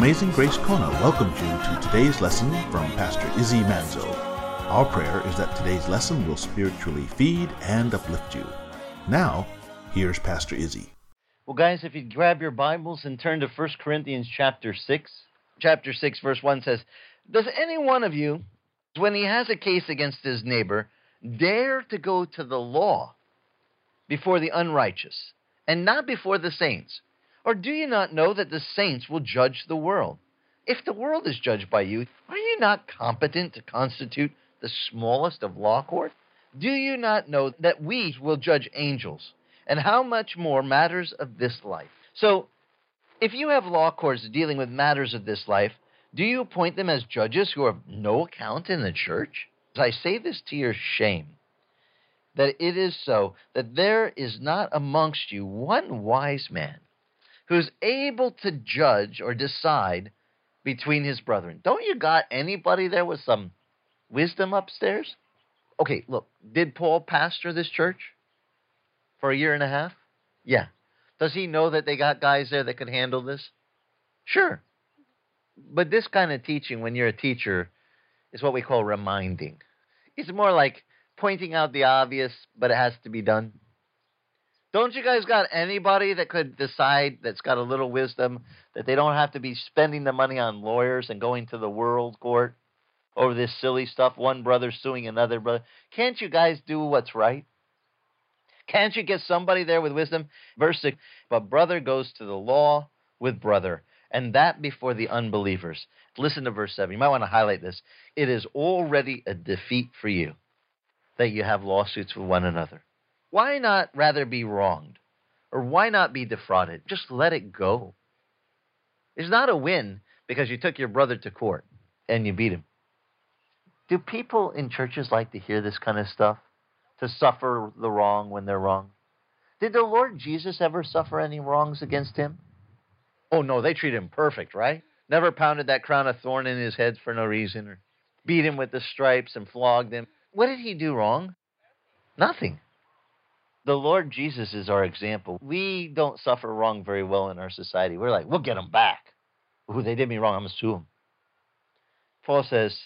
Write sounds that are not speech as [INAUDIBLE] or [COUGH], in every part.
Amazing Grace Kona welcomes you to today's lesson from Pastor Izzy Manzo. Our prayer is that today's lesson will spiritually feed and uplift you. Now, here's Pastor Izzy. Well, guys, if you grab your Bibles and turn to 1 Corinthians chapter 6, chapter 6, verse 1 says, Does any one of you, when he has a case against his neighbor, dare to go to the law before the unrighteous and not before the saints? Or do you not know that the saints will judge the world? If the world is judged by you, are you not competent to constitute the smallest of law courts? Do you not know that we will judge angels? And how much more matters of this life? So, if you have law courts dealing with matters of this life, do you appoint them as judges who are of no account in the church? I say this to your shame, that it is so that there is not amongst you one wise man who's able to judge or decide between his brethren. Don't you got anybody there with some wisdom upstairs? Okay, look, did Paul pastor this church for a year and a half? Yeah. Does he know that they got guys there that could handle this? Sure. But this kind of teaching, when you're a teacher, is what we call reminding. It's more like pointing out the obvious, but it has to be done. Don't you guys got anybody that could decide that's got a little wisdom that they don't have to be spending the money on lawyers and going to the world court over this silly stuff? One brother suing another brother. Can't you guys do what's right? Can't you get somebody there with wisdom? Verse 6 But brother goes to the law with brother, and that before the unbelievers. Listen to verse 7. You might want to highlight this. It is already a defeat for you that you have lawsuits with one another. Why not rather be wronged? Or why not be defrauded? Just let it go. It's not a win because you took your brother to court and you beat him. Do people in churches like to hear this kind of stuff? To suffer the wrong when they're wrong? Did the Lord Jesus ever suffer any wrongs against him? Oh, no, they treat him perfect, right? Never pounded that crown of thorn in his head for no reason or beat him with the stripes and flogged him. What did he do wrong? Nothing. The Lord Jesus is our example. We don't suffer wrong very well in our society. We're like, we'll get them back. Ooh, they did me wrong. I'm going to sue them. Paul says,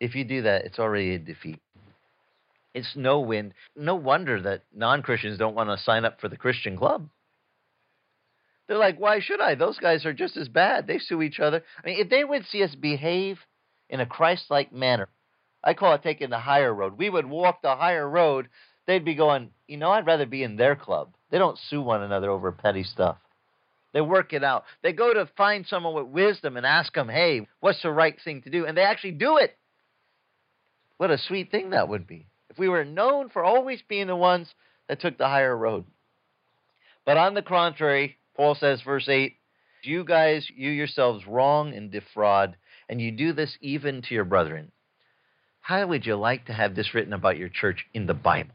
if you do that, it's already a defeat. It's no win. No wonder that non Christians don't want to sign up for the Christian club. They're like, why should I? Those guys are just as bad. They sue each other. I mean, if they would see us behave in a Christ like manner, I call it taking the higher road. We would walk the higher road they'd be going, you know, I'd rather be in their club. They don't sue one another over petty stuff. They work it out. They go to find someone with wisdom and ask them, hey, what's the right thing to do? And they actually do it. What a sweet thing that would be. If we were known for always being the ones that took the higher road. But on the contrary, Paul says, verse 8, you guys, you yourselves wrong and defraud, and you do this even to your brethren. How would you like to have this written about your church in the Bible?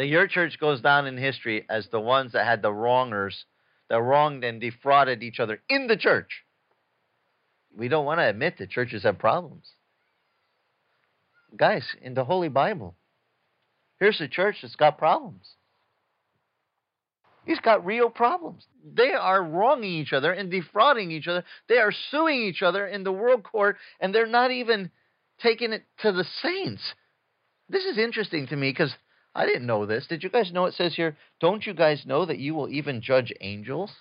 That your church goes down in history as the ones that had the wrongers, that wronged and defrauded each other in the church. We don't want to admit that churches have problems. Guys, in the Holy Bible, here's a church that's got problems. He's got real problems. They are wronging each other and defrauding each other. They are suing each other in the world court, and they're not even taking it to the saints. This is interesting to me because I didn't know this. Did you guys know it says here, don't you guys know that you will even judge angels?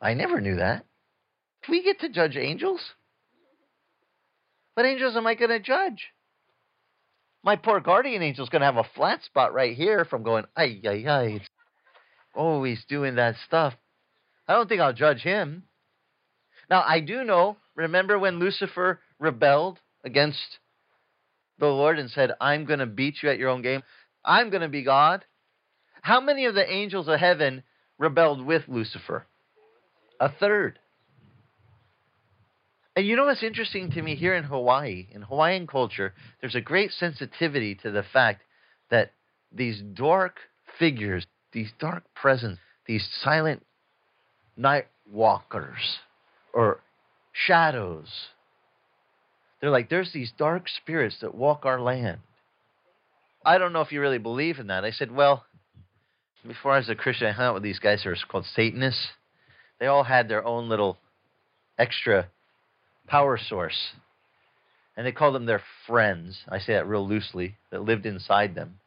I never knew that. We get to judge angels? What angels am I going to judge? My poor guardian angel's going to have a flat spot right here from going, ay, ay, ay. Oh, he's doing that stuff. I don't think I'll judge him. Now, I do know, remember when Lucifer rebelled against the Lord and said, I'm going to beat you at your own game? I'm going to be God. How many of the angels of heaven rebelled with Lucifer? A third. And you know what's interesting to me here in Hawaii? In Hawaiian culture, there's a great sensitivity to the fact that these dark figures, these dark presence, these silent night walkers or shadows, they're like, there's these dark spirits that walk our land. I don't know if you really believe in that. I said, well, before I was a Christian, I hung out with these guys who are called Satanists. They all had their own little extra power source. And they called them their friends. I say that real loosely, that lived inside them.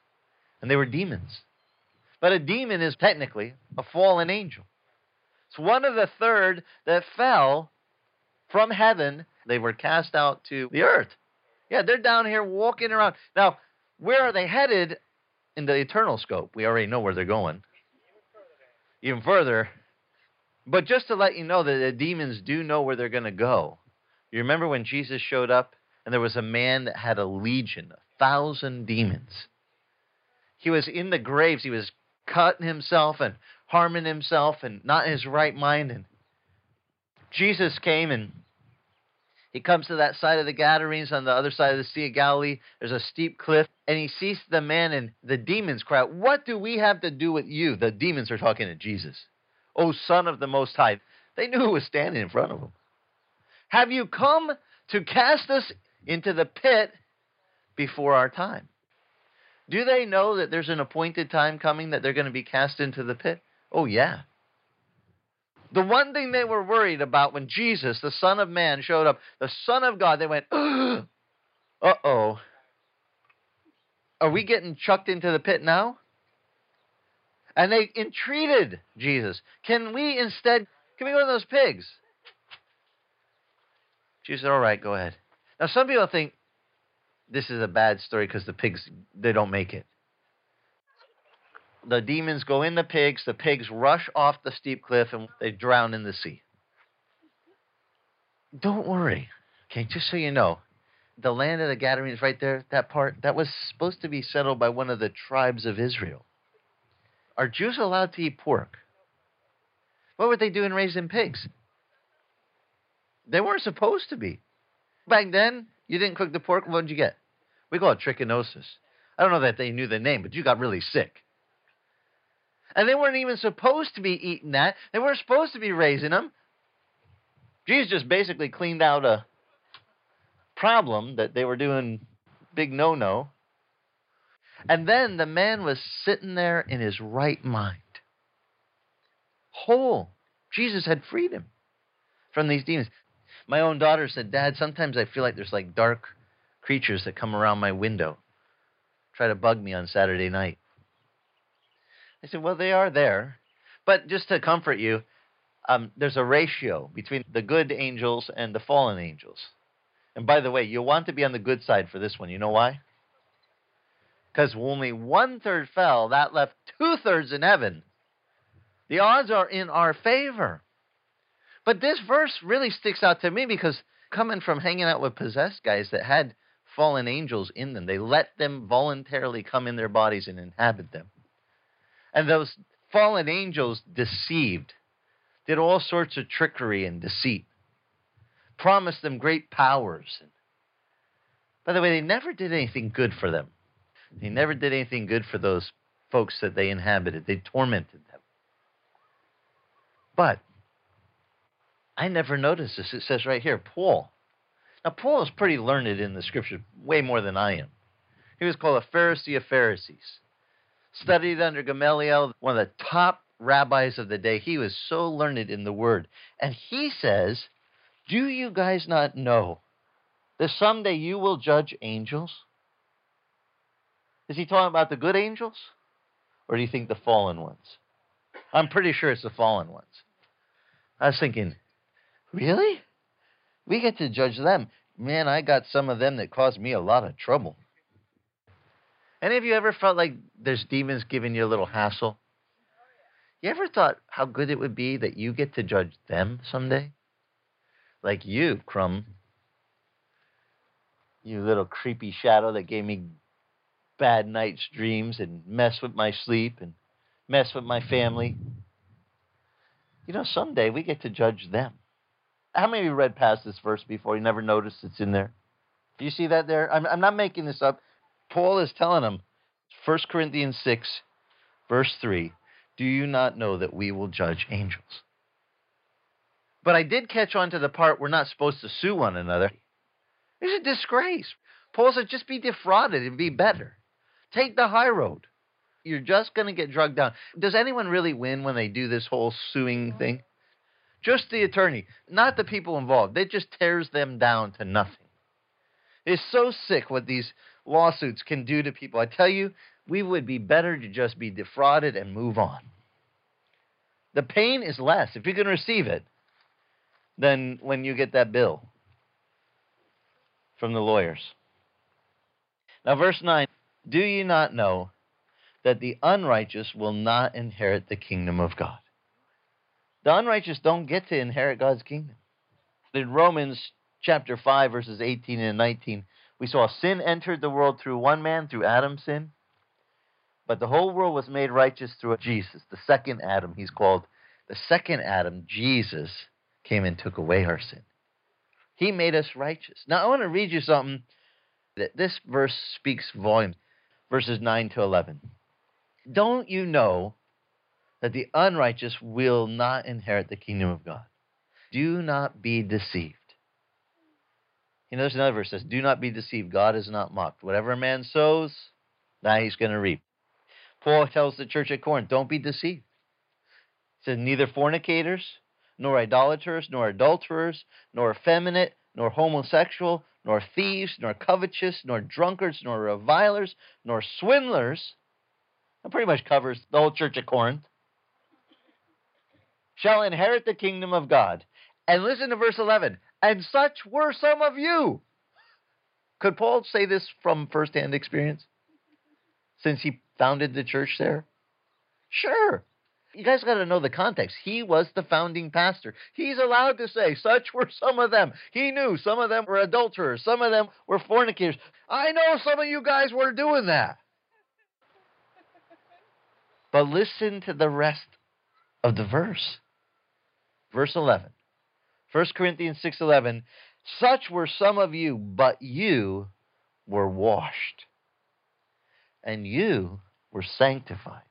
And they were demons. But a demon is technically a fallen angel. It's one of the third that fell from heaven. They were cast out to the earth. Yeah, they're down here walking around. Now, where are they headed in the eternal scope? We already know where they're going. Even further. But just to let you know that the demons do know where they're going to go. You remember when Jesus showed up and there was a man that had a legion, a thousand demons. He was in the graves. He was cutting himself and harming himself and not in his right mind. And Jesus came and he comes to that side of the Gadarenes on the other side of the Sea of Galilee. There's a steep cliff, and he sees the man, and the demons cry out, What do we have to do with you? The demons are talking to Jesus. O Son of the Most High. They knew who was standing in front of them. Have you come to cast us into the pit before our time? Do they know that there's an appointed time coming that they're going to be cast into the pit? Oh, yeah. The one thing they were worried about when Jesus, the Son of Man, showed up, the Son of God, they went, [GASPS] uh oh. Are we getting chucked into the pit now? And they entreated Jesus. Can we instead, can we go to those pigs? Jesus said, All right, go ahead. Now, some people think this is a bad story because the pigs, they don't make it. The demons go in the pigs, the pigs rush off the steep cliff, and they drown in the sea. Don't worry. Okay, just so you know, the land of the Gadarenes right there, that part, that was supposed to be settled by one of the tribes of Israel. Are Jews allowed to eat pork? What were they doing raising pigs? They weren't supposed to be. Back then, you didn't cook the pork. What did you get? We call it trichinosis. I don't know that they knew the name, but you got really sick. And they weren't even supposed to be eating that. They weren't supposed to be raising them. Jesus just basically cleaned out a problem that they were doing big no no. And then the man was sitting there in his right mind, whole. Jesus had freed him from these demons. My own daughter said, Dad, sometimes I feel like there's like dark creatures that come around my window, try to bug me on Saturday night. I said, Well, they are there. But just to comfort you, um, there's a ratio between the good angels and the fallen angels. And by the way, you want to be on the good side for this one. You know why? Because only one third fell, that left two thirds in heaven. The odds are in our favor. But this verse really sticks out to me because coming from hanging out with possessed guys that had fallen angels in them, they let them voluntarily come in their bodies and inhabit them. And those fallen angels deceived, did all sorts of trickery and deceit, promised them great powers. By the way, they never did anything good for them. They never did anything good for those folks that they inhabited. They tormented them. But I never noticed this. It says right here, Paul. Now, Paul is pretty learned in the scripture, way more than I am. He was called a Pharisee of Pharisees. Studied under Gamaliel, one of the top rabbis of the day. He was so learned in the word. And he says, Do you guys not know that someday you will judge angels? Is he talking about the good angels? Or do you think the fallen ones? I'm pretty sure it's the fallen ones. I was thinking, Really? We get to judge them. Man, I got some of them that caused me a lot of trouble. Any of you ever felt like there's demons giving you a little hassle? You ever thought how good it would be that you get to judge them someday? Like you, Crumb. You little creepy shadow that gave me bad night's dreams and mess with my sleep and mess with my family. You know, someday we get to judge them. How many of you read past this verse before? You never noticed it's in there? Do you see that there? I'm, I'm not making this up. Paul is telling them, 1 Corinthians 6, verse 3, Do you not know that we will judge angels? But I did catch on to the part we're not supposed to sue one another. It's a disgrace. Paul said, just be defrauded and be better. Take the high road. You're just going to get drugged down. Does anyone really win when they do this whole suing thing? Just the attorney, not the people involved. It just tears them down to nothing. It's so sick what these lawsuits can do to people. I tell you, we would be better to just be defrauded and move on. The pain is less if you can receive it than when you get that bill from the lawyers. Now, verse 9 Do you not know that the unrighteous will not inherit the kingdom of God? The unrighteous don't get to inherit God's kingdom. In Romans chapter 5, verses 18 and 19, we saw sin entered the world through one man, through Adam's sin. But the whole world was made righteous through Jesus, the second Adam, he's called. The second Adam, Jesus, came and took away our sin. He made us righteous. Now, I want to read you something that this verse speaks volumes, verses 9 to 11. Don't you know that the unrighteous will not inherit the kingdom of God? Do not be deceived. You know, there's another verse that says, Do not be deceived. God is not mocked. Whatever a man sows, that he's going to reap. Paul tells the church at Corinth, Don't be deceived. He says, Neither fornicators, nor idolaters, nor adulterers, nor effeminate, nor homosexual, nor thieves, nor covetous, nor drunkards, nor revilers, nor swindlers. That pretty much covers the whole church at Corinth. Shall inherit the kingdom of God. And listen to verse 11 and such were some of you. Could Paul say this from firsthand experience since he founded the church there? Sure. You guys got to know the context. He was the founding pastor. He's allowed to say, such were some of them. He knew some of them were adulterers, some of them were fornicators. I know some of you guys were doing that. But listen to the rest of the verse. Verse 11. 1 Corinthians 6:11 Such were some of you but you were washed and you were sanctified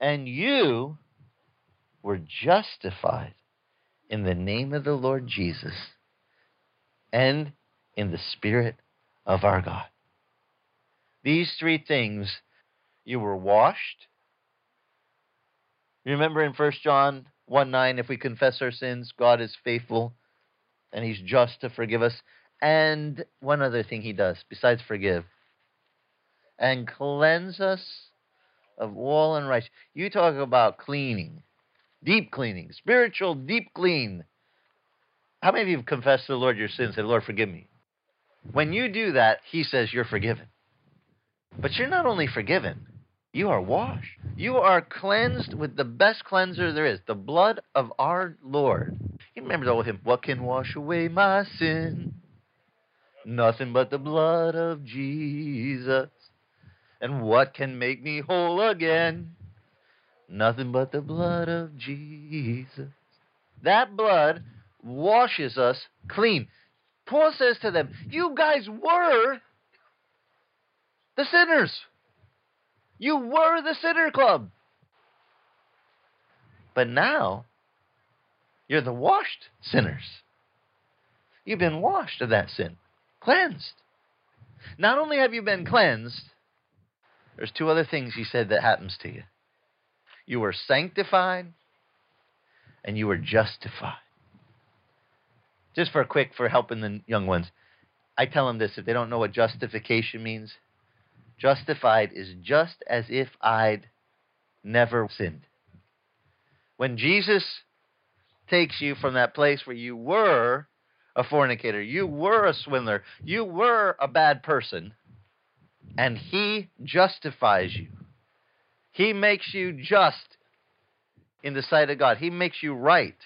and you were justified in the name of the Lord Jesus and in the spirit of our God. These three things you were washed. Remember in 1 John 1 9, if we confess our sins, God is faithful and He's just to forgive us. And one other thing He does, besides forgive, and cleanse us of all unrighteousness. You talk about cleaning, deep cleaning, spiritual deep clean. How many of you have confessed to the Lord your sins and said, Lord, forgive me? When you do that, He says you're forgiven. But you're not only forgiven, you are washed. You are cleansed with the best cleanser there is, the blood of our Lord. You remember the old hymn, What can wash away my sin? Nothing but the blood of Jesus. And what can make me whole again? Nothing but the blood of Jesus. That blood washes us clean. Paul says to them, You guys were the sinners. You were the sinner club. But now, you're the washed sinners. You've been washed of that sin, cleansed. Not only have you been cleansed, there's two other things he said that happens to you. You were sanctified and you were justified. Just for a quick, for helping the young ones, I tell them this if they don't know what justification means, Justified is just as if I'd never sinned. When Jesus takes you from that place where you were a fornicator, you were a swindler, you were a bad person, and He justifies you. He makes you just in the sight of God. He makes you right.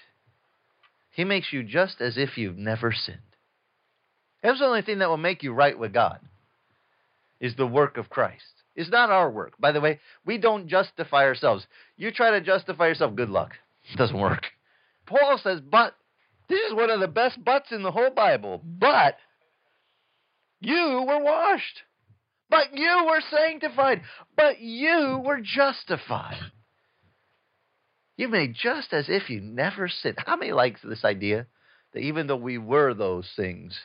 He makes you just as if you've never sinned. That's the only thing that will make you right with God is the work of Christ. It's not our work. By the way, we don't justify ourselves. You try to justify yourself, good luck. It doesn't work. Paul says, but this is one of the best buts in the whole Bible. But you were washed. But you were sanctified. But you were justified. You made just as if you never sinned. How many likes this idea that even though we were those things,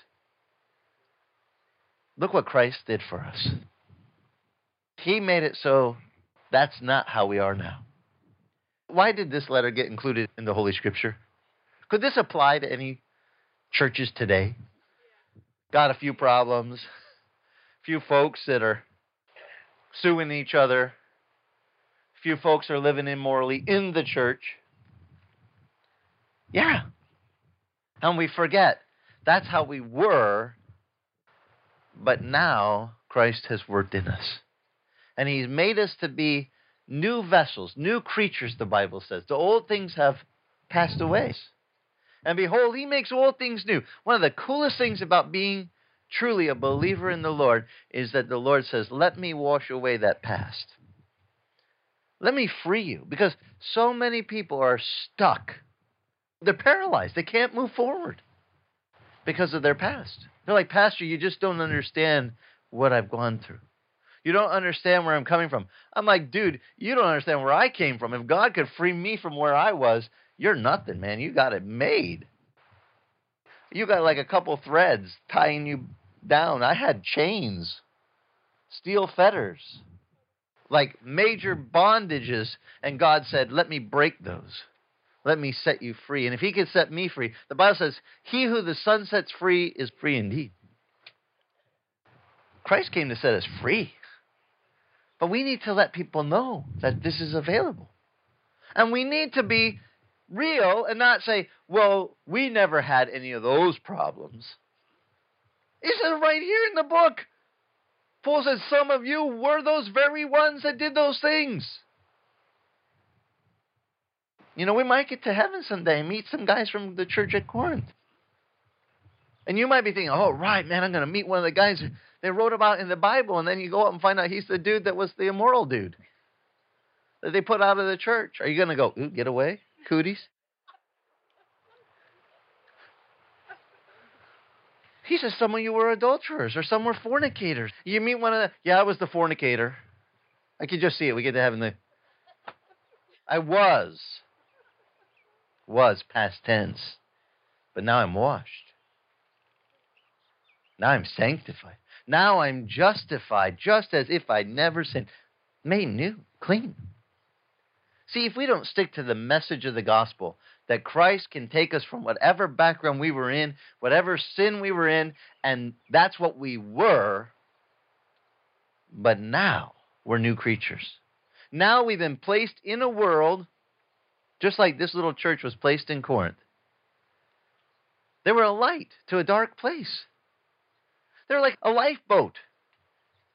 Look what Christ did for us. He made it so that's not how we are now. Why did this letter get included in the Holy Scripture? Could this apply to any churches today? Got a few problems, few folks that are suing each other, few folks are living immorally in the church. Yeah. And we forget that's how we were, but now Christ has worked in us. And He's made us to be new vessels, new creatures, the Bible says. The old things have passed away. And behold, He makes all things new. One of the coolest things about being truly a believer in the Lord is that the Lord says, Let me wash away that past. Let me free you. Because so many people are stuck. They're paralyzed. They can't move forward because of their past. They're like, Pastor, you just don't understand what I've gone through. You don't understand where I'm coming from. I'm like, dude, you don't understand where I came from. If God could free me from where I was, you're nothing, man. You got it made. You got like a couple threads tying you down. I had chains, steel fetters, like major bondages. And God said, let me break those. Let me set you free. And if He can set me free, the Bible says, He who the Son sets free is free indeed. Christ came to set us free. But we need to let people know that this is available. And we need to be real and not say, well, we never had any of those problems. It says right here in the book. Paul says, some of you were those very ones that did those things. You know, we might get to heaven someday and meet some guys from the church at Corinth. And you might be thinking, oh, right, man, I'm going to meet one of the guys they wrote about in the Bible, and then you go up and find out he's the dude that was the immoral dude that they put out of the church. Are you going to go, ooh, get away, cooties? He says some of you were adulterers or some were fornicators. You meet one of the, yeah, I was the fornicator. I could just see it. We get to heaven. The, I was. Was past tense. But now I'm washed. Now I'm sanctified. Now I'm justified, just as if I'd never sinned. Made new, clean. See, if we don't stick to the message of the gospel, that Christ can take us from whatever background we were in, whatever sin we were in, and that's what we were, but now we're new creatures. Now we've been placed in a world, just like this little church was placed in Corinth. They were a light to a dark place. They're like a lifeboat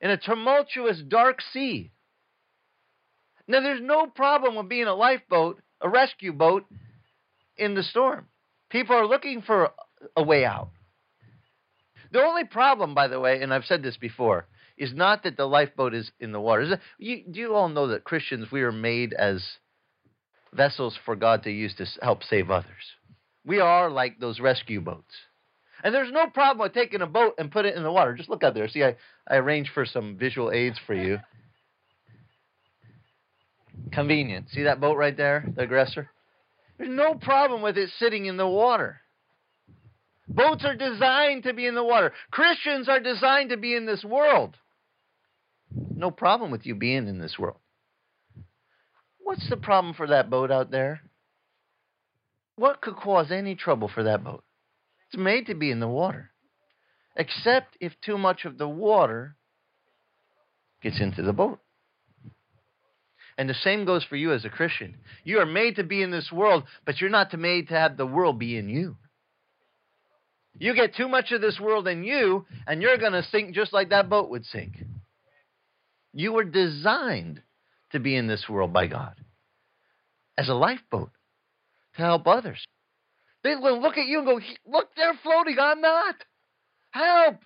in a tumultuous, dark sea. Now, there's no problem with being a lifeboat, a rescue boat in the storm. People are looking for a way out. The only problem, by the way, and I've said this before, is not that the lifeboat is in the water. You, do you all know that Christians, we are made as vessels for God to use to help save others? We are like those rescue boats. And there's no problem with taking a boat and put it in the water. Just look out there. See, I, I arranged for some visual aids for you. Convenient. See that boat right there, the aggressor? There's no problem with it sitting in the water. Boats are designed to be in the water. Christians are designed to be in this world. No problem with you being in this world. What's the problem for that boat out there? What could cause any trouble for that boat? It's made to be in the water. Except if too much of the water gets into the boat. And the same goes for you as a Christian. You are made to be in this world, but you're not made to have the world be in you. You get too much of this world in you, and you're going to sink just like that boat would sink. You were designed to be in this world by God as a lifeboat to help others. They will look at you and go, Look, they're floating. I'm not. Help.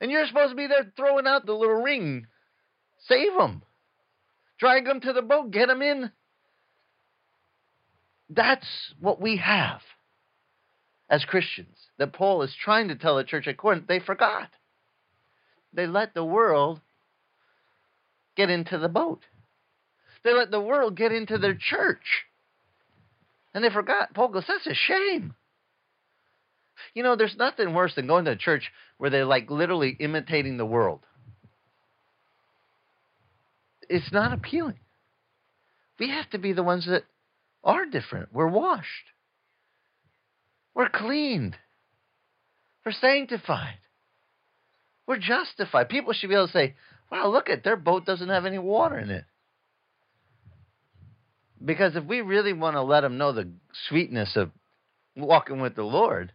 And you're supposed to be there throwing out the little ring. Save them. Drag them to the boat. Get them in. That's what we have as Christians that Paul is trying to tell the church at Corinth. They forgot. They let the world get into the boat. They let the world get into their church. And they forgot. Paul goes, that's a shame. You know, there's nothing worse than going to a church where they're like literally imitating the world. It's not appealing. We have to be the ones that are different. We're washed. We're cleaned. We're sanctified. We're justified. People should be able to say, wow, look at their boat doesn't have any water in it. Because if we really want to let them know the sweetness of walking with the Lord,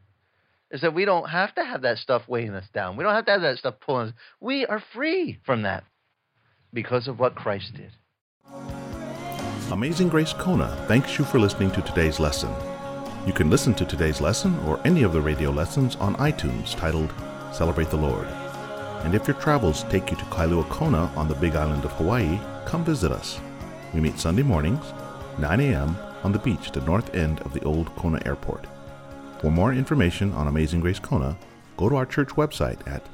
is that we don't have to have that stuff weighing us down. We don't have to have that stuff pulling us. We are free from that because of what Christ did. Amazing Grace Kona thanks you for listening to today's lesson. You can listen to today's lesson or any of the radio lessons on iTunes titled Celebrate the Lord. And if your travels take you to Kailua Kona on the big island of Hawaii, come visit us. We meet Sunday mornings, 9 a.m., on the beach at the north end of the old Kona Airport. For more information on Amazing Grace Kona, go to our church website at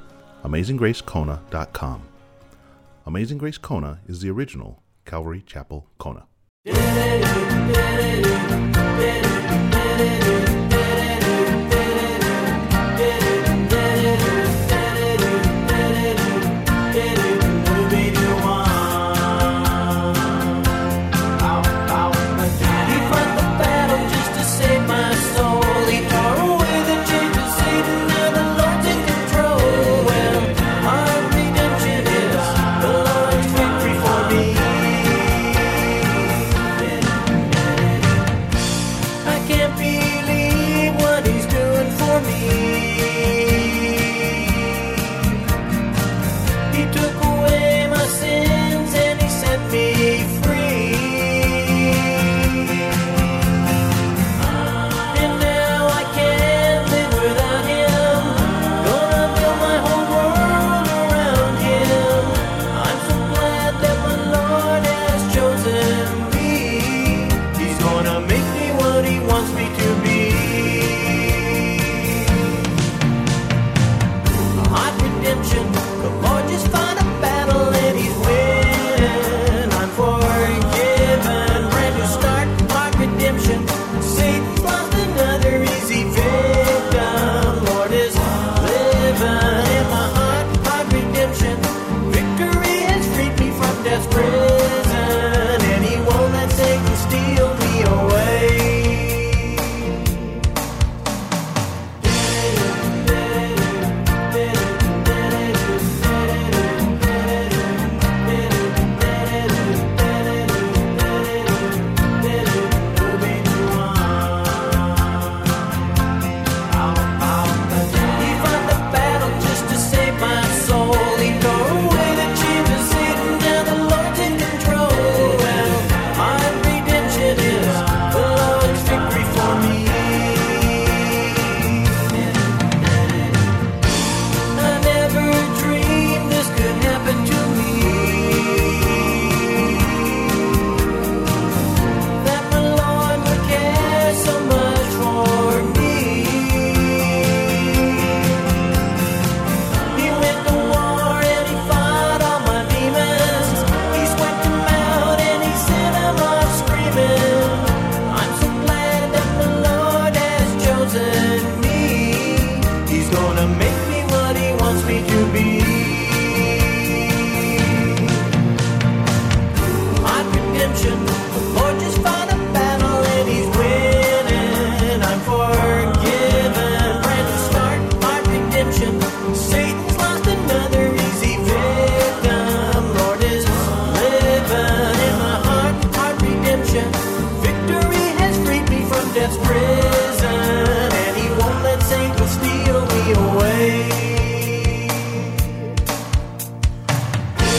amazinggracekona.com. Amazing Grace Kona is the original Calvary Chapel Kona.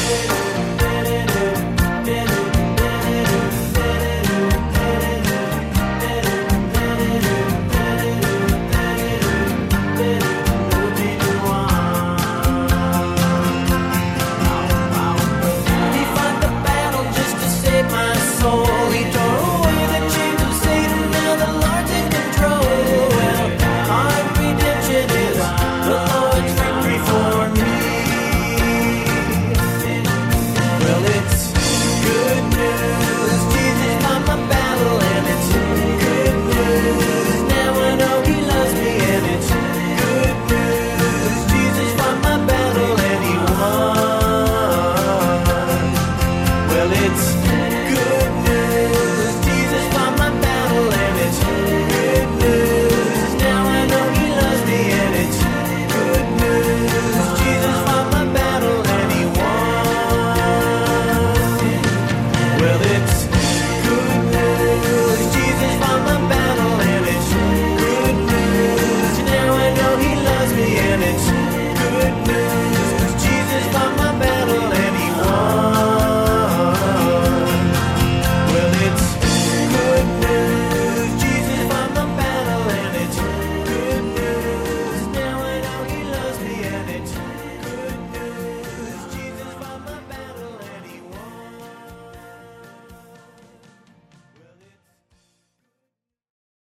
Hey.